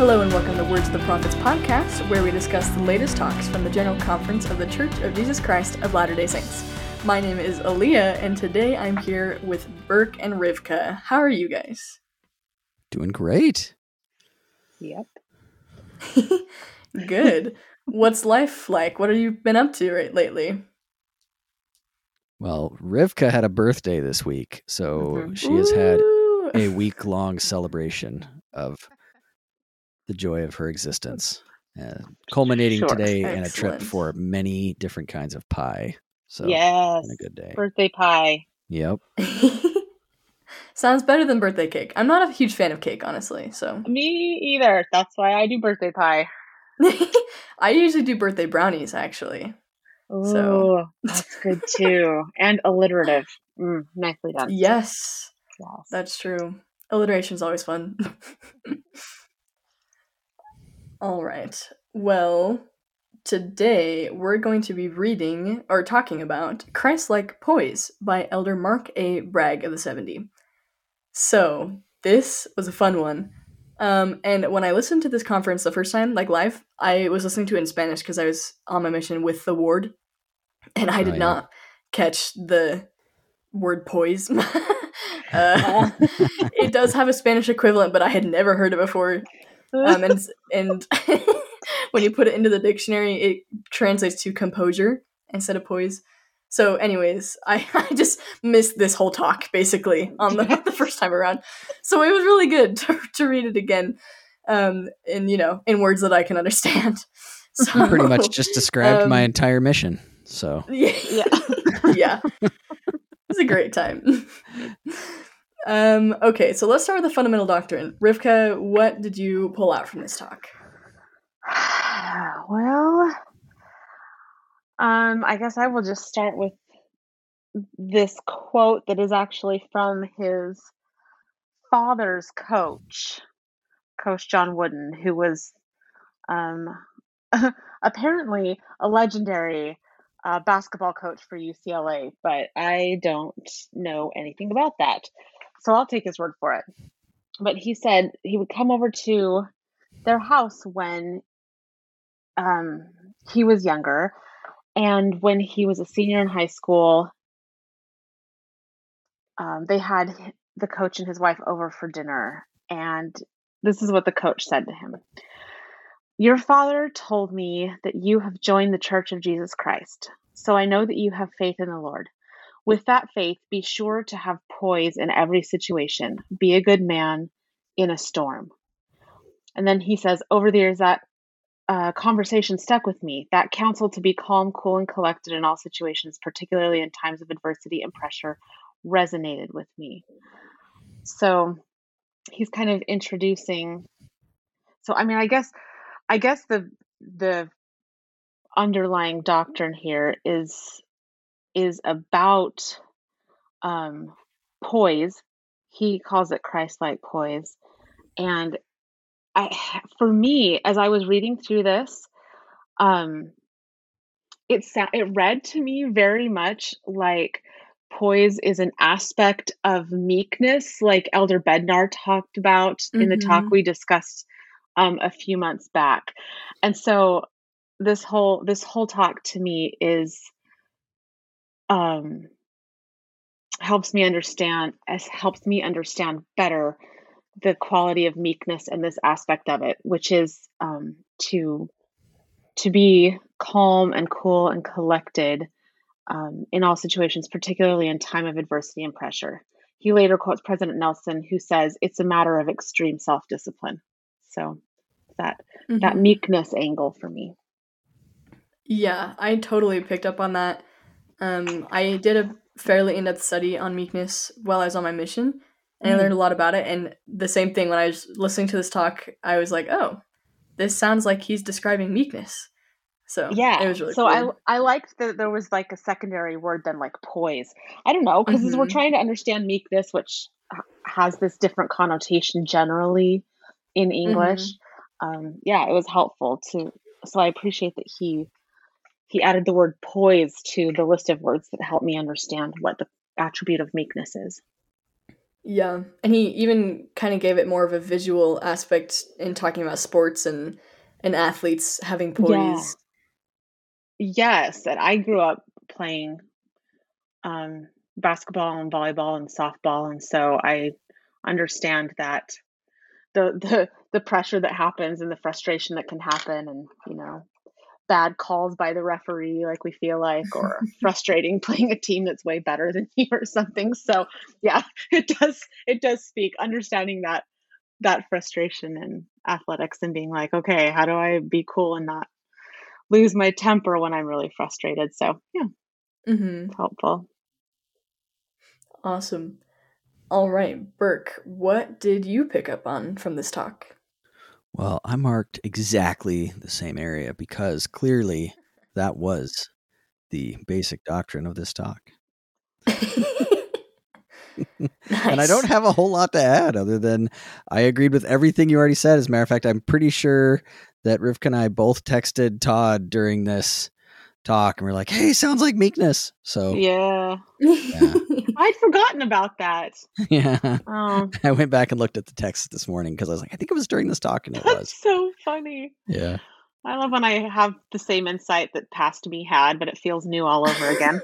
Hello and welcome to Words of the Prophets podcast, where we discuss the latest talks from the General Conference of the Church of Jesus Christ of Latter day Saints. My name is Alia, and today I'm here with Burke and Rivka. How are you guys? Doing great. Yep. Good. What's life like? What have you been up to right lately? Well, Rivka had a birthday this week, so mm-hmm. she has had a week long celebration of the joy of her existence, uh, culminating sure. today Excellent. in a trip for many different kinds of pie. So, yes, a good day. Birthday pie. Yep. Sounds better than birthday cake. I'm not a huge fan of cake, honestly. So me either. That's why I do birthday pie. I usually do birthday brownies, actually. Oh, so. that's good too, and alliterative. Mm, nicely done. Yes, yes, that's true. Alliteration is always fun. All right. Well, today we're going to be reading or talking about Christ-like Poise by Elder Mark A. Bragg of the 70. So, this was a fun one. Um, and when I listened to this conference the first time, like live, I was listening to it in Spanish because I was on my mission with the ward, and I did oh, yeah. not catch the word poise. uh, it does have a Spanish equivalent, but I had never heard it before um, and and when you put it into the dictionary, it translates to composure instead of poise. So, anyways, I, I just missed this whole talk basically on the, the first time around. So it was really good to, to read it again, um, in you know in words that I can understand. So, pretty much just described um, my entire mission. So yeah, yeah, yeah. it was a great time. Um, okay, so let's start with the fundamental doctrine. Rivka, what did you pull out from this talk? well, um, I guess I will just start with this quote that is actually from his father's coach, Coach John Wooden, who was um, apparently a legendary uh, basketball coach for UCLA, but I don't know anything about that so I'll take his word for it. But he said he would come over to their house when um, he was younger. And when he was a senior in high school, um, they had the coach and his wife over for dinner. And this is what the coach said to him Your father told me that you have joined the Church of Jesus Christ. So I know that you have faith in the Lord. With that faith, be sure to have poise in every situation. Be a good man in a storm. And then he says, over the years, that uh, conversation stuck with me. That counsel to be calm, cool, and collected in all situations, particularly in times of adversity and pressure, resonated with me. So he's kind of introducing. So I mean, I guess, I guess the the underlying doctrine here is is about um, poise. He calls it Christ-like poise, and I, for me, as I was reading through this, um, it sa- it read to me very much like poise is an aspect of meekness, like Elder Bednar talked about mm-hmm. in the talk mm-hmm. we discussed um, a few months back, and so this whole this whole talk to me is um, helps me understand as helps me understand better the quality of meekness and this aspect of it, which is um, to to be calm and cool and collected um, in all situations, particularly in time of adversity and pressure. He later quotes President Nelson, who says it's a matter of extreme self discipline. So that mm-hmm. that meekness angle for me. Yeah, I totally picked up on that. Um, I did a fairly in-depth study on meekness while I was on my mission, and mm. I learned a lot about it. And the same thing when I was listening to this talk, I was like, oh, this sounds like he's describing meekness. So yeah, it was really so cool. I I liked that there was like a secondary word than like poise. I don't know because mm-hmm. we're trying to understand meekness, which has this different connotation generally in English. Mm-hmm. Um, yeah, it was helpful to. So I appreciate that he he added the word poise to the list of words that help me understand what the attribute of meekness is. Yeah, and he even kind of gave it more of a visual aspect in talking about sports and and athletes having poise. Yeah. Yes, and I grew up playing um, basketball and volleyball and softball, and so I understand that the the the pressure that happens and the frustration that can happen, and you know bad calls by the referee like we feel like or frustrating playing a team that's way better than you or something. So yeah it does it does speak understanding that that frustration in athletics and being like okay how do i be cool and not lose my temper when i'm really frustrated? So yeah. Mm-hmm. it's helpful. Awesome. All right burke what did you pick up on from this talk well, I marked exactly the same area because clearly that was the basic doctrine of this talk. nice. And I don't have a whole lot to add other than I agreed with everything you already said. As a matter of fact, I'm pretty sure that Rivka and I both texted Todd during this talk and we're like, hey, sounds like meekness. So yeah. yeah. I'd forgotten about that. Yeah. Oh. I went back and looked at the text this morning because I was like, I think it was during this talk and it That's was. so funny. Yeah. I love when I have the same insight that past me had, but it feels new all over again.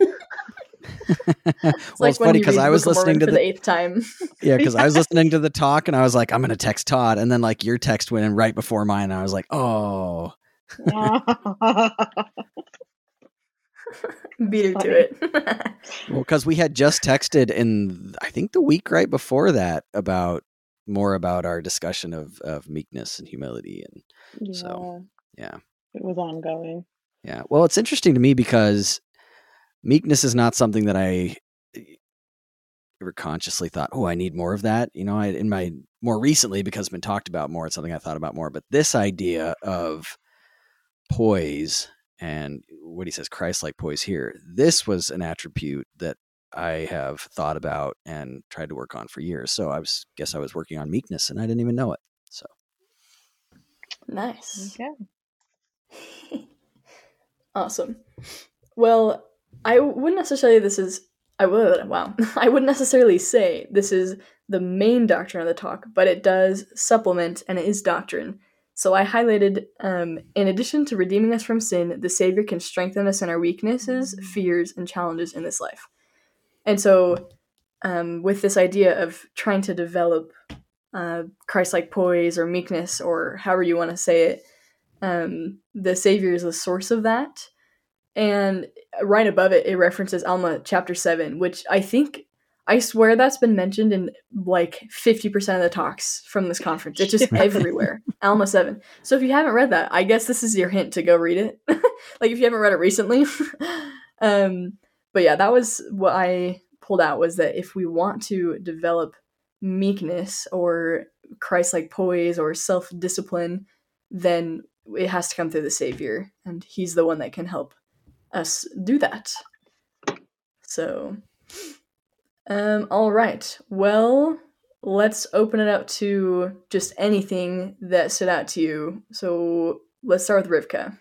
it's well, like it's funny because I was listening to the, the, eighth time. yeah, because I was listening to the talk and I was like, I'm gonna text Todd, and then like your text went in right before mine, and I was like, oh. oh. Beat her to it. well, because we had just texted in, I think the week right before that about more about our discussion of of meekness and humility, and yeah. so yeah, it was ongoing. Yeah, well, it's interesting to me because meekness is not something that I ever consciously thought, oh, I need more of that. You know, I, in my more recently because it's been talked about more, it's something I thought about more. But this idea of poise and what he says christ-like poise here. This was an attribute that i have thought about and tried to work on for years. So i was guess i was working on meekness and i didn't even know it so. Nice. Okay. Awesome. Well i wouldn't necessarily this is i would wow. I wouldn't necessarily say this is the main doctrine of the talk but it does supplement and it is doctrine so I highlighted, um, in addition to redeeming us from sin, the Savior can strengthen us in our weaknesses, fears, and challenges in this life. And so, um, with this idea of trying to develop uh, Christ-like poise or meekness, or however you want to say it, um, the Savior is the source of that. And right above it, it references Alma chapter seven, which I think I swear that's been mentioned in like 50% of the talks from this conference. It's just everywhere. Alma 7. So if you haven't read that, I guess this is your hint to go read it. like if you haven't read it recently. um, but yeah, that was what I pulled out was that if we want to develop meekness or Christ-like poise or self-discipline, then it has to come through the Savior, and He's the one that can help us do that. So um, all right. Well, let's open it up to just anything that stood out to you. So let's start with Rivka.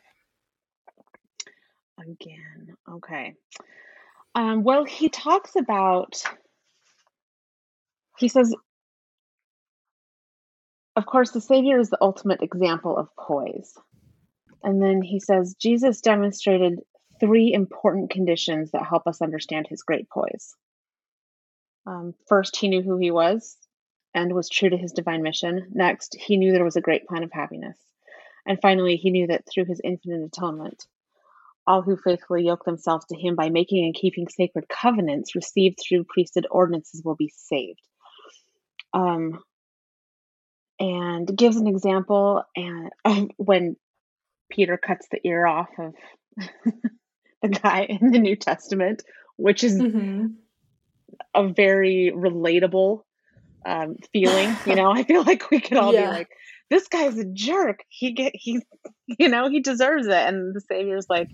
Again. Okay. Um, well, he talks about, he says, of course, the Savior is the ultimate example of poise. And then he says, Jesus demonstrated three important conditions that help us understand his great poise. Um, first, he knew who he was and was true to his divine mission. Next, he knew there was a great plan of happiness. And finally, he knew that through his infinite atonement, all who faithfully yoke themselves to him by making and keeping sacred covenants received through priesthood ordinances will be saved. Um, and gives an example and um, when Peter cuts the ear off of the guy in the New Testament, which is mm-hmm a very relatable um, feeling. You know, I feel like we could all yeah. be like, this guy's a jerk. He get he, you know, he deserves it. And the Savior's like,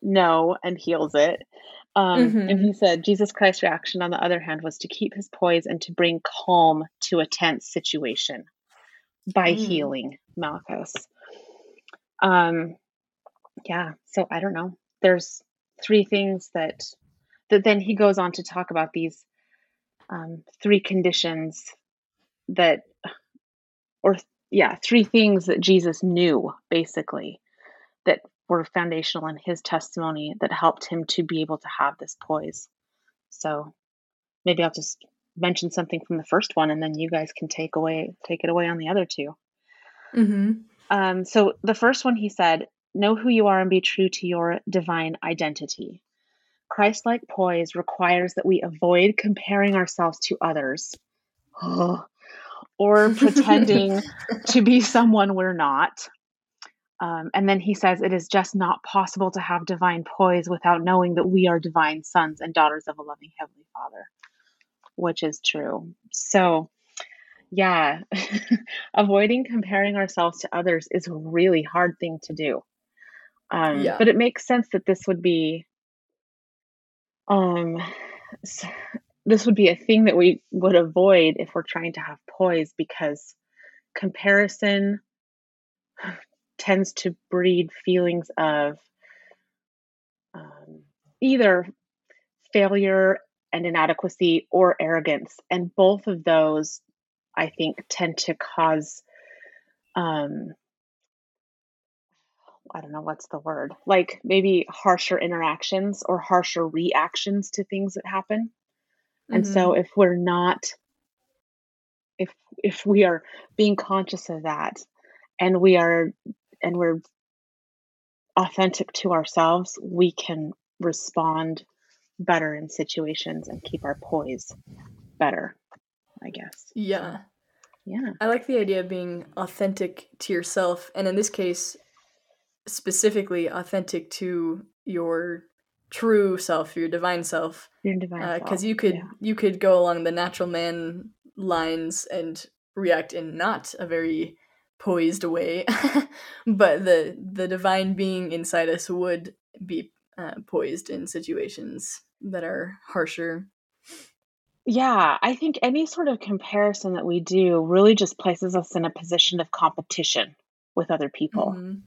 no, and heals it. Um, mm-hmm. And he said Jesus Christ's reaction, on the other hand, was to keep his poise and to bring calm to a tense situation by mm. healing Malchus. Um, yeah, so I don't know. There's three things that that then he goes on to talk about these um, three conditions that, or yeah, three things that Jesus knew basically that were foundational in his testimony that helped him to be able to have this poise. So maybe I'll just mention something from the first one, and then you guys can take away take it away on the other 2 mm-hmm. um, so the first one he said, "Know who you are and be true to your divine identity." Christ like poise requires that we avoid comparing ourselves to others or pretending to be someone we're not. Um, and then he says, It is just not possible to have divine poise without knowing that we are divine sons and daughters of a loving Heavenly Father, which is true. So, yeah, avoiding comparing ourselves to others is a really hard thing to do. Um, yeah. But it makes sense that this would be um so this would be a thing that we would avoid if we're trying to have poise because comparison tends to breed feelings of um, either failure and inadequacy or arrogance. And both of those i think tend to cause um, I don't know what's the word, like maybe harsher interactions or harsher reactions to things that happen. Mm-hmm. And so mm-hmm. if we're not if if we are being conscious of that and we are and we're authentic to ourselves, we can respond better in situations and keep our poise better, I guess. Yeah. Yeah. I like the idea of being authentic to yourself. And in this case, specifically authentic to your true self, your divine self. Your divine uh, Because you could yeah. you could go along the natural man lines and react in not a very poised way, but the the divine being inside us would be uh, poised in situations that are harsher. Yeah, I think any sort of comparison that we do really just places us in a position of competition with other people. Mm-hmm.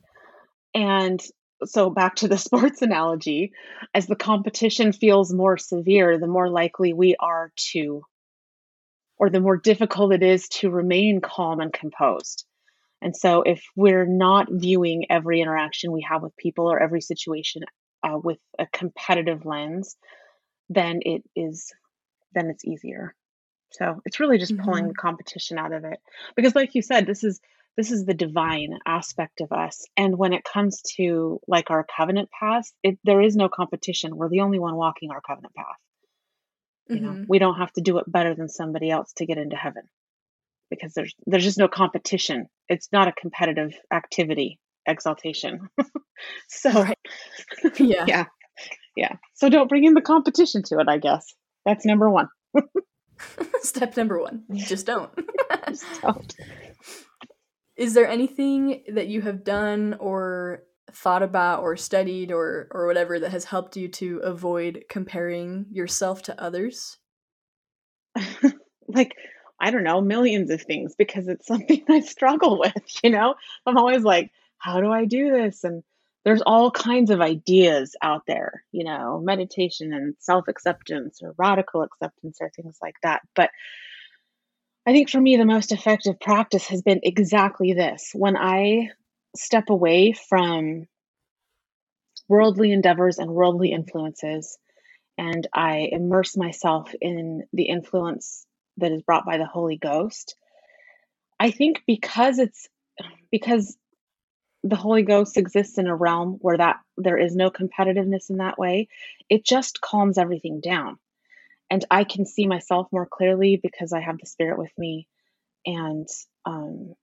And so back to the sports analogy, as the competition feels more severe, the more likely we are to, or the more difficult it is to remain calm and composed. And so if we're not viewing every interaction we have with people or every situation uh, with a competitive lens, then it is, then it's easier. So it's really just mm-hmm. pulling the competition out of it. Because, like you said, this is this is the divine aspect of us. And when it comes to like our covenant path it, there is no competition. We're the only one walking our covenant path. You mm-hmm. know we don't have to do it better than somebody else to get into heaven because there's there's just no competition. It's not a competitive activity exaltation. So right. yeah. yeah. Yeah. So don't bring in the competition to it i guess. That's number one. Step number one. Just don't. Just don't is there anything that you have done or thought about or studied or or whatever that has helped you to avoid comparing yourself to others? like I don't know, millions of things because it's something I struggle with, you know? I'm always like, how do I do this? And there's all kinds of ideas out there, you know, meditation and self acceptance or radical acceptance or things like that. But I think for me, the most effective practice has been exactly this. When I step away from worldly endeavors and worldly influences, and I immerse myself in the influence that is brought by the Holy Ghost, I think because it's because the Holy Ghost exists in a realm where that there is no competitiveness in that way, it just calms everything down and I can see myself more clearly because I have the Spirit with me, and um,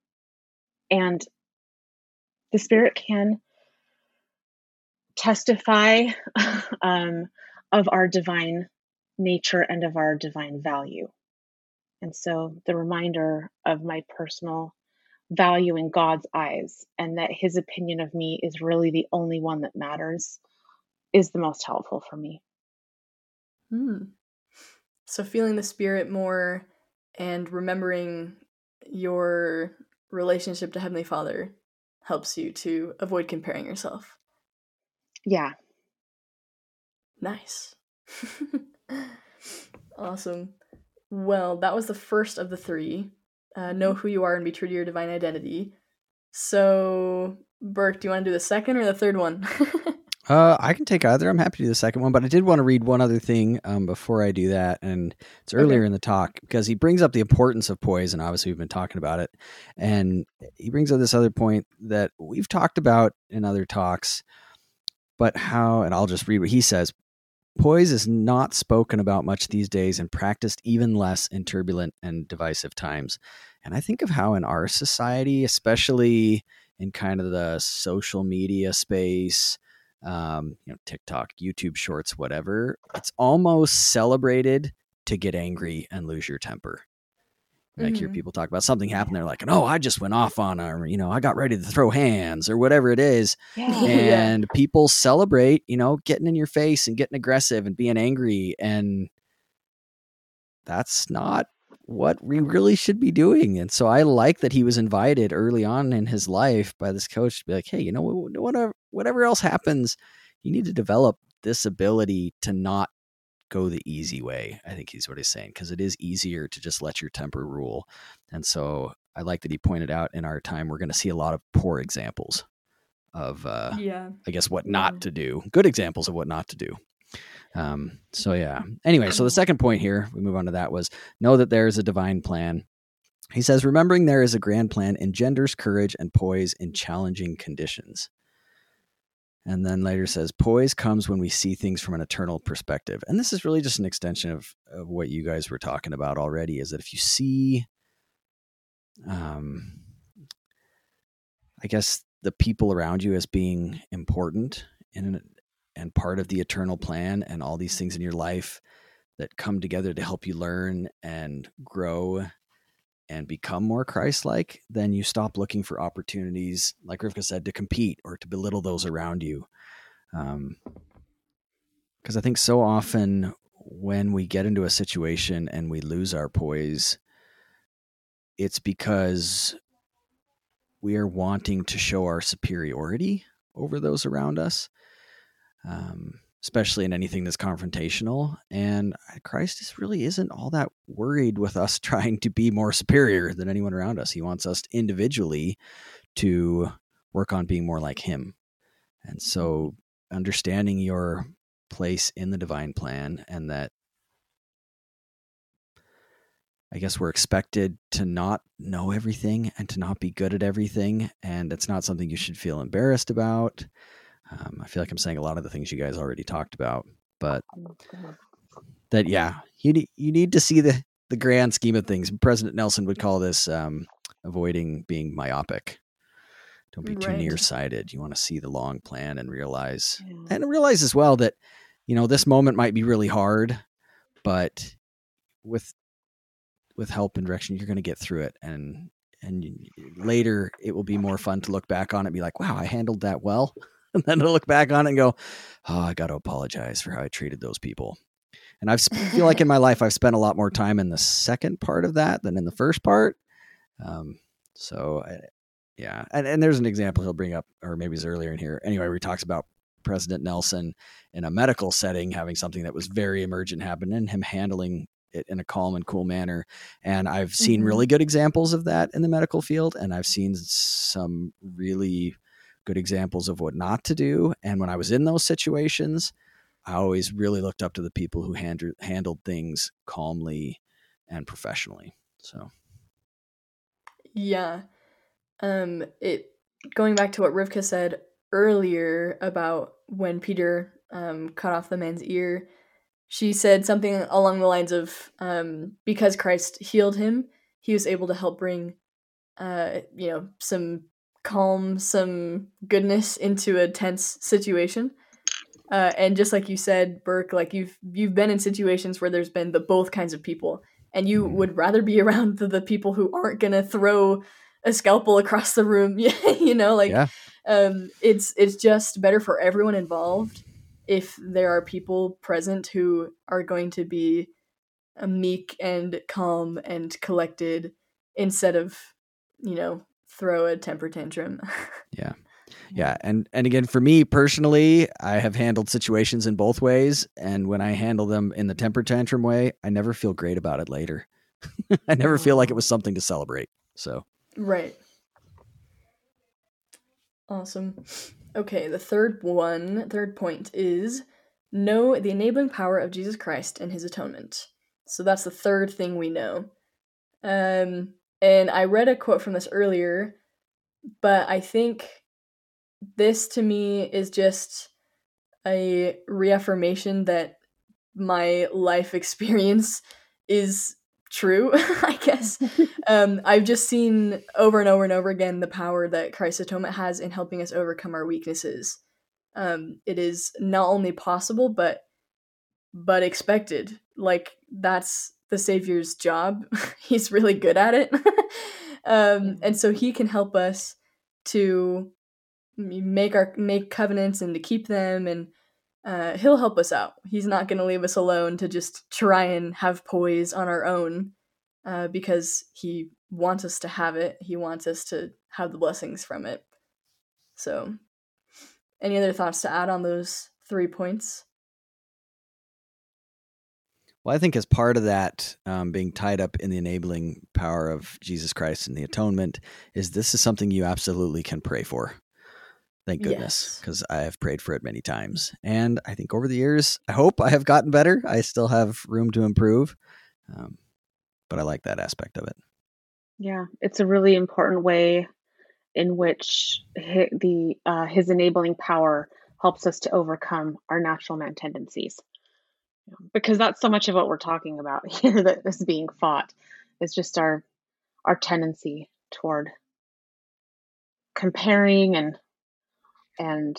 and the Spirit can testify um, of our divine nature and of our divine value. And so the reminder of my personal value in God's eyes and that his opinion of me is really the only one that matters is the most helpful for me. Hmm. So feeling the spirit more and remembering your relationship to Heavenly Father helps you to avoid comparing yourself. Yeah. Nice. awesome. Well, that was the first of the three. Uh, know who you are and be true to your divine identity. So, Burke, do you want to do the second or the third one? uh, I can take either. I'm happy to do the second one, but I did want to read one other thing um, before I do that, and it's earlier okay. in the talk because he brings up the importance of poise, and obviously we've been talking about it, and he brings up this other point that we've talked about in other talks, but how, and I'll just read what he says. Poise is not spoken about much these days and practiced even less in turbulent and divisive times. And I think of how in our society, especially in kind of the social media space, um, you know, TikTok, YouTube shorts, whatever, it's almost celebrated to get angry and lose your temper. Like mm-hmm. hear people talk about something happened, they're like, "Oh, I just went off on her," you know, I got ready to throw hands or whatever it is, yeah. and yeah. people celebrate, you know, getting in your face and getting aggressive and being angry, and that's not what we really should be doing. And so I like that he was invited early on in his life by this coach to be like, "Hey, you know, whatever whatever else happens, you need to develop this ability to not go the easy way. I think he's what he's saying because it is easier to just let your temper rule. And so I like that he pointed out in our time we're going to see a lot of poor examples of, uh, yeah, I guess what not to do. Good examples of what not to do. Um, so yeah. Anyway, so the second point here, we move on to that was know that there is a divine plan. He says, remembering there is a grand plan engenders courage and poise in challenging conditions. And then later says, poise comes when we see things from an eternal perspective. And this is really just an extension of, of what you guys were talking about already is that if you see, um, I guess, the people around you as being important and, and part of the eternal plan and all these things in your life that come together to help you learn and grow and become more Christ like, then you stop looking for opportunities, like Rivka said, to compete or to belittle those around you. Because um, I think so often when we get into a situation and we lose our poise, it's because we are wanting to show our superiority over those around us. Um, especially in anything that's confrontational. And uh, Christ just really isn't all that worried with us trying to be more superior than anyone around us. He wants us individually to work on being more like Him. And so, understanding your place in the divine plan and that I guess we're expected to not know everything and to not be good at everything. And it's not something you should feel embarrassed about. Um, I feel like I'm saying a lot of the things you guys already talked about, but that yeah, you need you need to see the the grand scheme of things. President Nelson would call this um, avoiding being myopic. Don't be right. too nearsighted. You want to see the long plan and realize yeah. and realize as well that you know this moment might be really hard, but with with help and direction, you're going to get through it and and later it will be more fun to look back on it and be like, wow, I handled that well. and then to look back on it and go, oh, I got to apologize for how I treated those people. And I feel like in my life, I've spent a lot more time in the second part of that than in the first part. Um, so, I, yeah. And, and there's an example he'll bring up, or maybe it's earlier in here. Anyway, where he talks about President Nelson in a medical setting having something that was very emergent happen and him handling it in a calm and cool manner. And I've seen mm-hmm. really good examples of that in the medical field, and I've seen some really good examples of what not to do. And when I was in those situations, I always really looked up to the people who hand, handled things calmly and professionally. So, yeah. Um, it going back to what Rivka said earlier about when Peter um, cut off the man's ear, she said something along the lines of um, because Christ healed him, he was able to help bring, uh, you know, some calm some goodness into a tense situation. Uh, and just like you said, Burke, like you've you've been in situations where there's been the both kinds of people, and you mm-hmm. would rather be around the, the people who aren't going to throw a scalpel across the room you know like yeah. um it's it's just better for everyone involved if there are people present who are going to be meek and calm and collected instead of you know throw a temper tantrum. Yeah. Yeah and and again for me personally i have handled situations in both ways and when i handle them in the temper tantrum way i never feel great about it later. I never feel like it was something to celebrate so. Right. Awesome. Okay the third one third point is know the enabling power of jesus christ and his atonement. So that's the third thing we know. Um and i read a quote from this earlier but i think this to me is just a reaffirmation that my life experience is true i guess. Um, i've just seen over and over and over again the power that christ's atonement has in helping us overcome our weaknesses. Um, it is not only possible but but expected. Like that's the savior's job. He's really good at it. Um, and so he can help us to make our make covenants and to keep them and uh, he'll help us out. He's not going to leave us alone to just try and have poise on our own uh, because he wants us to have it. He wants us to have the blessings from it. So any other thoughts to add on those three points well, I think as part of that, um, being tied up in the enabling power of Jesus Christ and the atonement, is this is something you absolutely can pray for. Thank goodness, because yes. I have prayed for it many times. And I think over the years, I hope I have gotten better. I still have room to improve, um, but I like that aspect of it. Yeah, it's a really important way in which his, the uh, his enabling power helps us to overcome our natural man tendencies. Because that's so much of what we're talking about here that is being fought is just our our tendency toward comparing and and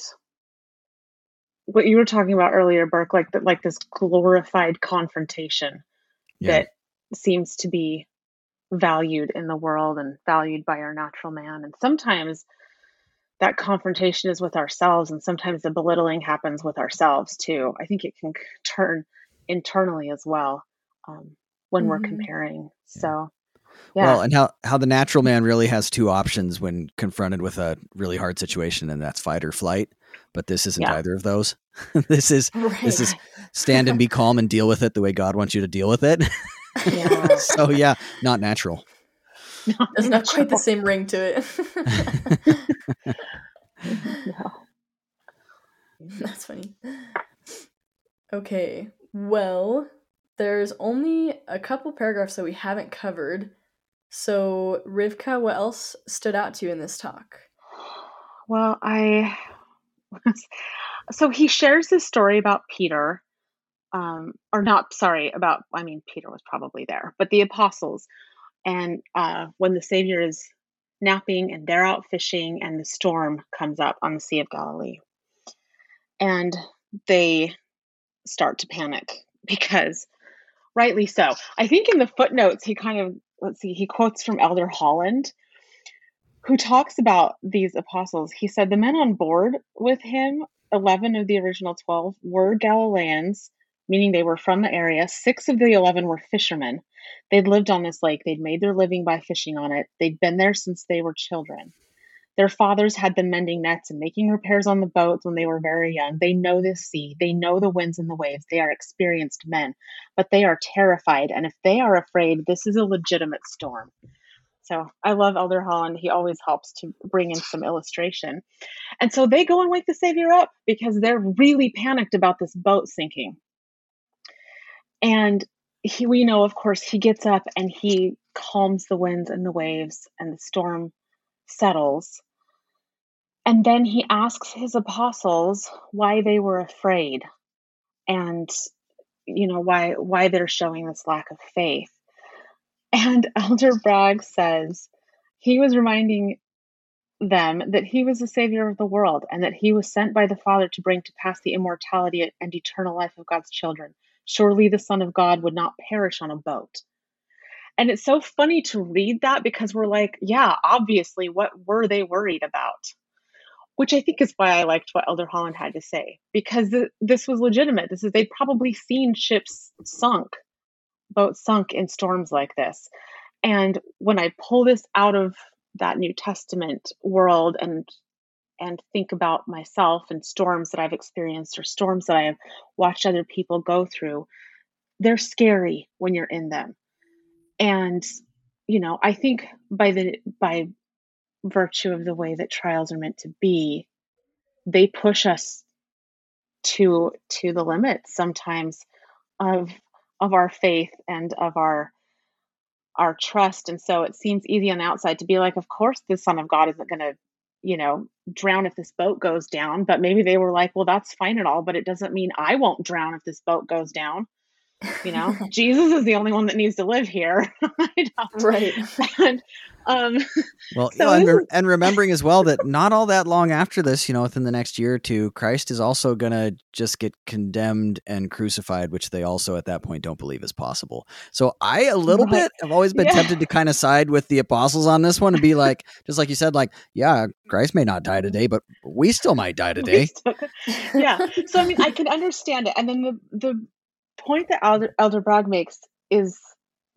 what you were talking about earlier, Burke, like that like this glorified confrontation yeah. that seems to be valued in the world and valued by our natural man. And sometimes that confrontation is with ourselves, and sometimes the belittling happens with ourselves too. I think it can turn internally as well um, when mm-hmm. we're comparing. Yeah. So yeah. Well, and how how the natural man really has two options when confronted with a really hard situation, and that's fight or flight. But this isn't yeah. either of those. this is right. this is stand and be calm and deal with it the way God wants you to deal with it. Yeah. so yeah, not natural. Not There's not quite the same ring to it. That's funny. Okay. Well, there's only a couple paragraphs that we haven't covered. So, Rivka, what else stood out to you in this talk? Well, I. so he shares this story about Peter, um, or not, sorry, about, I mean, Peter was probably there, but the apostles. And uh, when the Savior is napping and they're out fishing, and the storm comes up on the Sea of Galilee. And they start to panic because rightly so. I think in the footnotes, he kind of let's see, he quotes from Elder Holland, who talks about these apostles. He said the men on board with him, 11 of the original 12, were Galileans, meaning they were from the area. Six of the 11 were fishermen. They'd lived on this lake, they'd made their living by fishing on it, they'd been there since they were children. Their fathers had them mending nets and making repairs on the boats when they were very young. They know the sea, they know the winds and the waves. They are experienced men, but they are terrified. And if they are afraid, this is a legitimate storm. So I love Elder Holland. He always helps to bring in some illustration. And so they go and wake the Savior up because they're really panicked about this boat sinking. And he, we know, of course, he gets up and he calms the winds and the waves, and the storm settles. And then he asks his apostles why they were afraid and you know why why they're showing this lack of faith. And Elder Bragg says he was reminding them that he was the savior of the world and that he was sent by the Father to bring to pass the immortality and eternal life of God's children. Surely the Son of God would not perish on a boat. And it's so funny to read that because we're like, yeah, obviously, what were they worried about? Which I think is why I liked what Elder Holland had to say because th- this was legitimate. This is they'd probably seen ships sunk, boats sunk in storms like this. And when I pull this out of that New Testament world and and think about myself and storms that I've experienced or storms that I have watched other people go through, they're scary when you're in them. And you know, I think by the by virtue of the way that trials are meant to be, they push us to to the limits sometimes of of our faith and of our our trust. And so it seems easy on the outside to be like of course the son of god isn't going to you know drown if this boat goes down. But maybe they were like well that's fine and all but it doesn't mean i won't drown if this boat goes down you know jesus is the only one that needs to live here. Right. and um well so and, re- and, remembering as well that not all that long after this you know within the next year or two christ is also gonna just get condemned and crucified which they also at that point don't believe is possible. So i a little right. bit have always been yeah. tempted to kind of side with the apostles on this one and be like just like you said like yeah christ may not die today but we still might die today. still, yeah. So i mean i can understand it. And then the the point that Elder, Elder Bragg makes is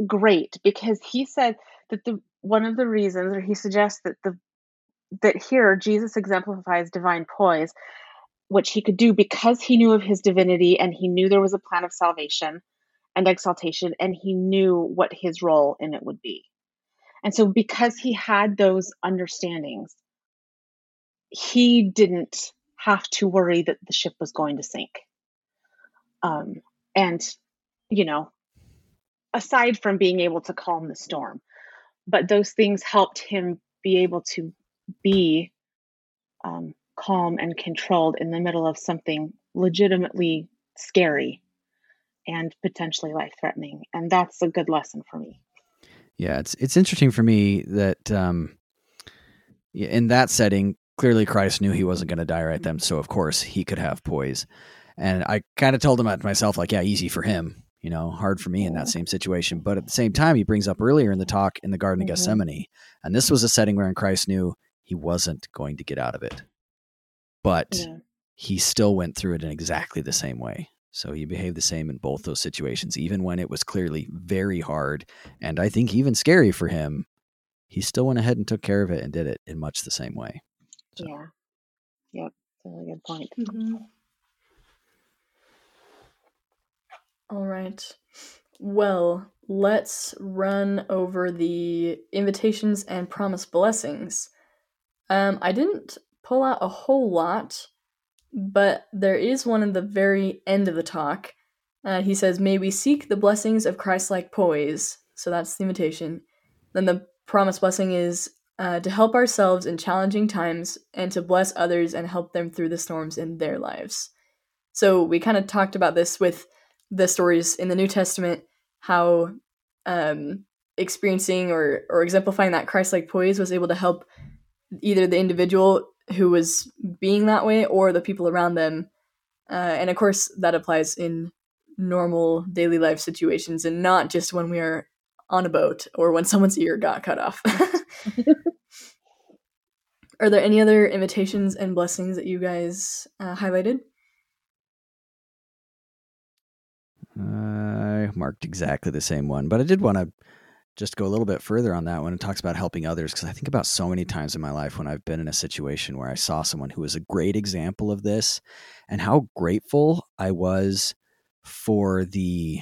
great because he said that the one of the reasons, or he suggests that the that here Jesus exemplifies divine poise, which he could do because he knew of his divinity and he knew there was a plan of salvation and exaltation, and he knew what his role in it would be. And so, because he had those understandings, he didn't have to worry that the ship was going to sink. Um, and you know aside from being able to calm the storm but those things helped him be able to be um, calm and controlled in the middle of something legitimately scary and potentially life threatening and that's a good lesson for me. Yeah it's it's interesting for me that um, in that setting clearly christ knew he wasn't going to die right then so of course he could have poise and I kind of told him at myself, like, yeah, easy for him, you know, hard for me in that same situation. But at the same time, he brings up earlier in the talk in the Garden of mm-hmm. Gethsemane. And this was a setting where Christ knew he wasn't going to get out of it. But yeah. he still went through it in exactly the same way. So he behaved the same in both those situations, even when it was clearly very hard and I think even scary for him. He still went ahead and took care of it and did it in much the same way. So. Yeah. Yep. That's a really good point. Mm-hmm. All right. Well, let's run over the invitations and promise blessings. Um, I didn't pull out a whole lot, but there is one in the very end of the talk. Uh, he says, May we seek the blessings of Christ like poise. So that's the invitation. Then the promise blessing is uh, to help ourselves in challenging times and to bless others and help them through the storms in their lives. So we kind of talked about this with the stories in the New Testament, how um, experiencing or or exemplifying that Christ-like poise was able to help either the individual who was being that way or the people around them. Uh, and of course, that applies in normal daily life situations and not just when we are on a boat or when someone's ear got cut off. are there any other invitations and blessings that you guys uh, highlighted? I marked exactly the same one, but I did want to just go a little bit further on that one It talks about helping others because I think about so many times in my life when I've been in a situation where I saw someone who was a great example of this and how grateful I was for the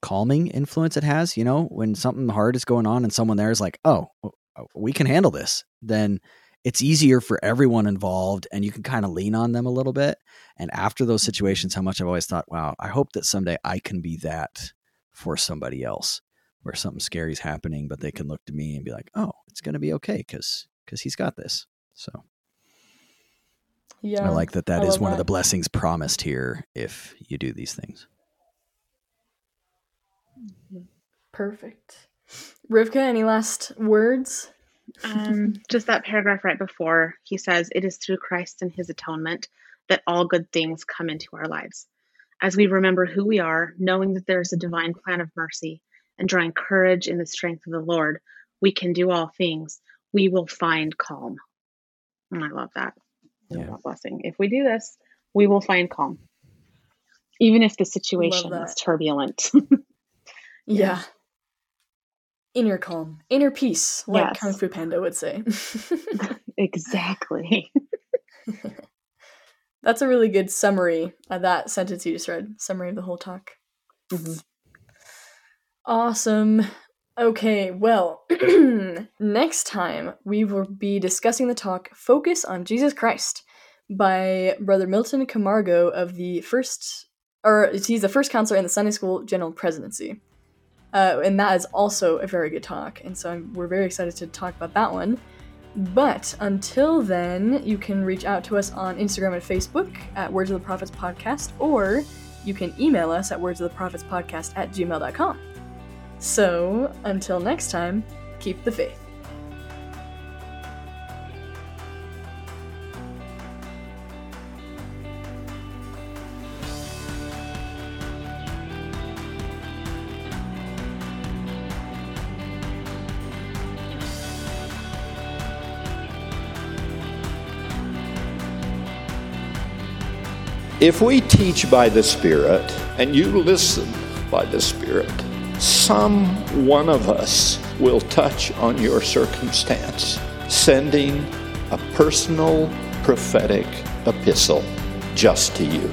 calming influence it has, you know, when something hard is going on and someone there is like, "Oh, uh, we can handle this." Then it's easier for everyone involved and you can kind of lean on them a little bit. And after those mm-hmm. situations, how much I've always thought, wow, I hope that someday I can be that for somebody else where something scary is happening, but they can look to me and be like, oh, it's going to be okay because because he's got this. So yeah, I like that. That is one that. of the blessings promised here if you do these things. Mm-hmm. Perfect. Rivka, any last words? Um, just that paragraph right before, he says, It is through Christ and his atonement that all good things come into our lives. As we remember who we are, knowing that there is a divine plan of mercy and drawing courage in the strength of the Lord, we can do all things. We will find calm. And I love that. Yeah. blessing. If we do this, we will find calm, even if the situation is turbulent. yeah. Inner calm, inner peace, like yes. Kung Fu Panda would say. exactly. That's a really good summary of that sentence you just read. Summary of the whole talk. Mm-hmm. Awesome. Okay, well, next time we will be discussing the talk Focus on Jesus Christ by Brother Milton Camargo of the first, or he's the first counselor in the Sunday School General Presidency. Uh, and that is also a very good talk, and so we're very excited to talk about that one. But until then, you can reach out to us on Instagram and Facebook at Words of the Prophets Podcast, or you can email us at words of the prophets podcast at gmail.com. So until next time, keep the faith. If we teach by the Spirit and you listen by the Spirit, some one of us will touch on your circumstance, sending a personal prophetic epistle just to you.